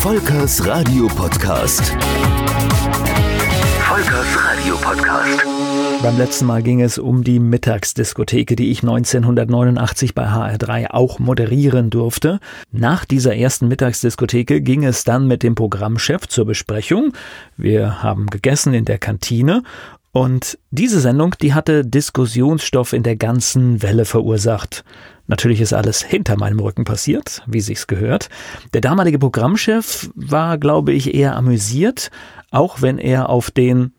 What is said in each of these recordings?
Volkers Radio Podcast. Volkers Radio Podcast. Beim letzten Mal ging es um die Mittagsdiskotheke, die ich 1989 bei HR3 auch moderieren durfte. Nach dieser ersten Mittagsdiskotheke ging es dann mit dem Programmchef zur Besprechung. Wir haben gegessen in der Kantine und diese Sendung, die hatte Diskussionsstoff in der ganzen Welle verursacht. Natürlich ist alles hinter meinem Rücken passiert, wie sich's gehört. Der damalige Programmchef war, glaube ich, eher amüsiert, auch wenn er auf den,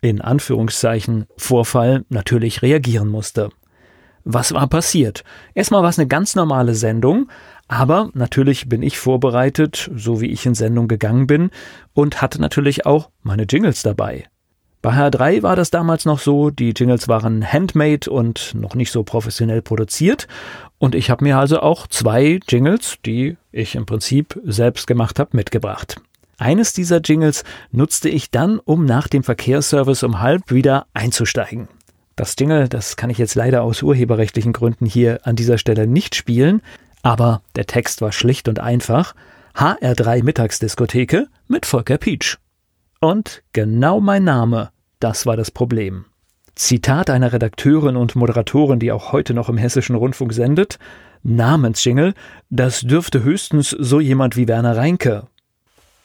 in Anführungszeichen, Vorfall natürlich reagieren musste. Was war passiert? Erstmal war es eine ganz normale Sendung, aber natürlich bin ich vorbereitet, so wie ich in Sendung gegangen bin, und hatte natürlich auch meine Jingles dabei. Bei HR3 war das damals noch so, die Jingles waren handmade und noch nicht so professionell produziert. Und ich habe mir also auch zwei Jingles, die ich im Prinzip selbst gemacht habe, mitgebracht. Eines dieser Jingles nutzte ich dann, um nach dem Verkehrsservice um halb wieder einzusteigen. Das Jingle, das kann ich jetzt leider aus urheberrechtlichen Gründen hier an dieser Stelle nicht spielen, aber der Text war schlicht und einfach. HR3 Mittagsdiskotheke mit Volker Peach. Und genau mein Name das war das Problem. Zitat einer Redakteurin und Moderatorin, die auch heute noch im Hessischen Rundfunk sendet, Namensjingle, das dürfte höchstens so jemand wie Werner Reinke.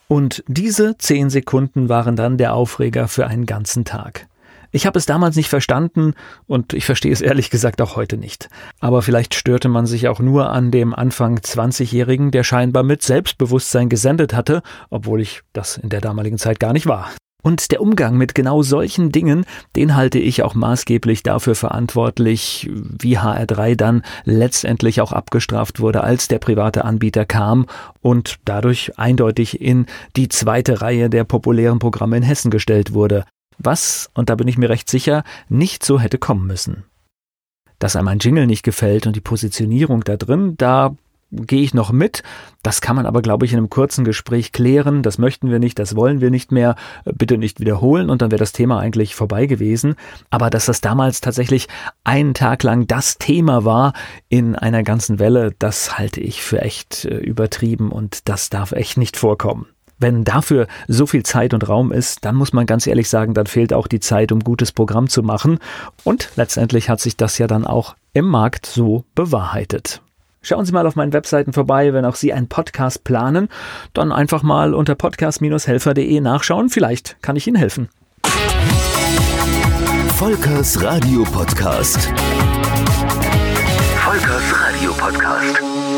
Und diese zehn Sekunden waren dann der Aufreger für einen ganzen Tag. Ich habe es damals nicht verstanden und ich verstehe es ehrlich gesagt auch heute nicht. Aber vielleicht störte man sich auch nur an dem Anfang 20-Jährigen, der scheinbar mit Selbstbewusstsein gesendet hatte, obwohl ich das in der damaligen Zeit gar nicht war. Und der Umgang mit genau solchen Dingen, den halte ich auch maßgeblich dafür verantwortlich, wie HR3 dann letztendlich auch abgestraft wurde, als der private Anbieter kam und dadurch eindeutig in die zweite Reihe der populären Programme in Hessen gestellt wurde. Was, und da bin ich mir recht sicher, nicht so hätte kommen müssen. Dass einem ein Jingle nicht gefällt und die Positionierung da drin, da gehe ich noch mit. Das kann man aber, glaube ich, in einem kurzen Gespräch klären. Das möchten wir nicht, das wollen wir nicht mehr. Bitte nicht wiederholen und dann wäre das Thema eigentlich vorbei gewesen. Aber dass das damals tatsächlich einen Tag lang das Thema war in einer ganzen Welle, das halte ich für echt äh, übertrieben und das darf echt nicht vorkommen. Wenn dafür so viel Zeit und Raum ist, dann muss man ganz ehrlich sagen, dann fehlt auch die Zeit, um gutes Programm zu machen. Und letztendlich hat sich das ja dann auch im Markt so bewahrheitet. Schauen Sie mal auf meinen Webseiten vorbei, wenn auch Sie einen Podcast planen. Dann einfach mal unter podcast-helfer.de nachschauen. Vielleicht kann ich Ihnen helfen. Volkers Radio Podcast. Volkers Radio Podcast.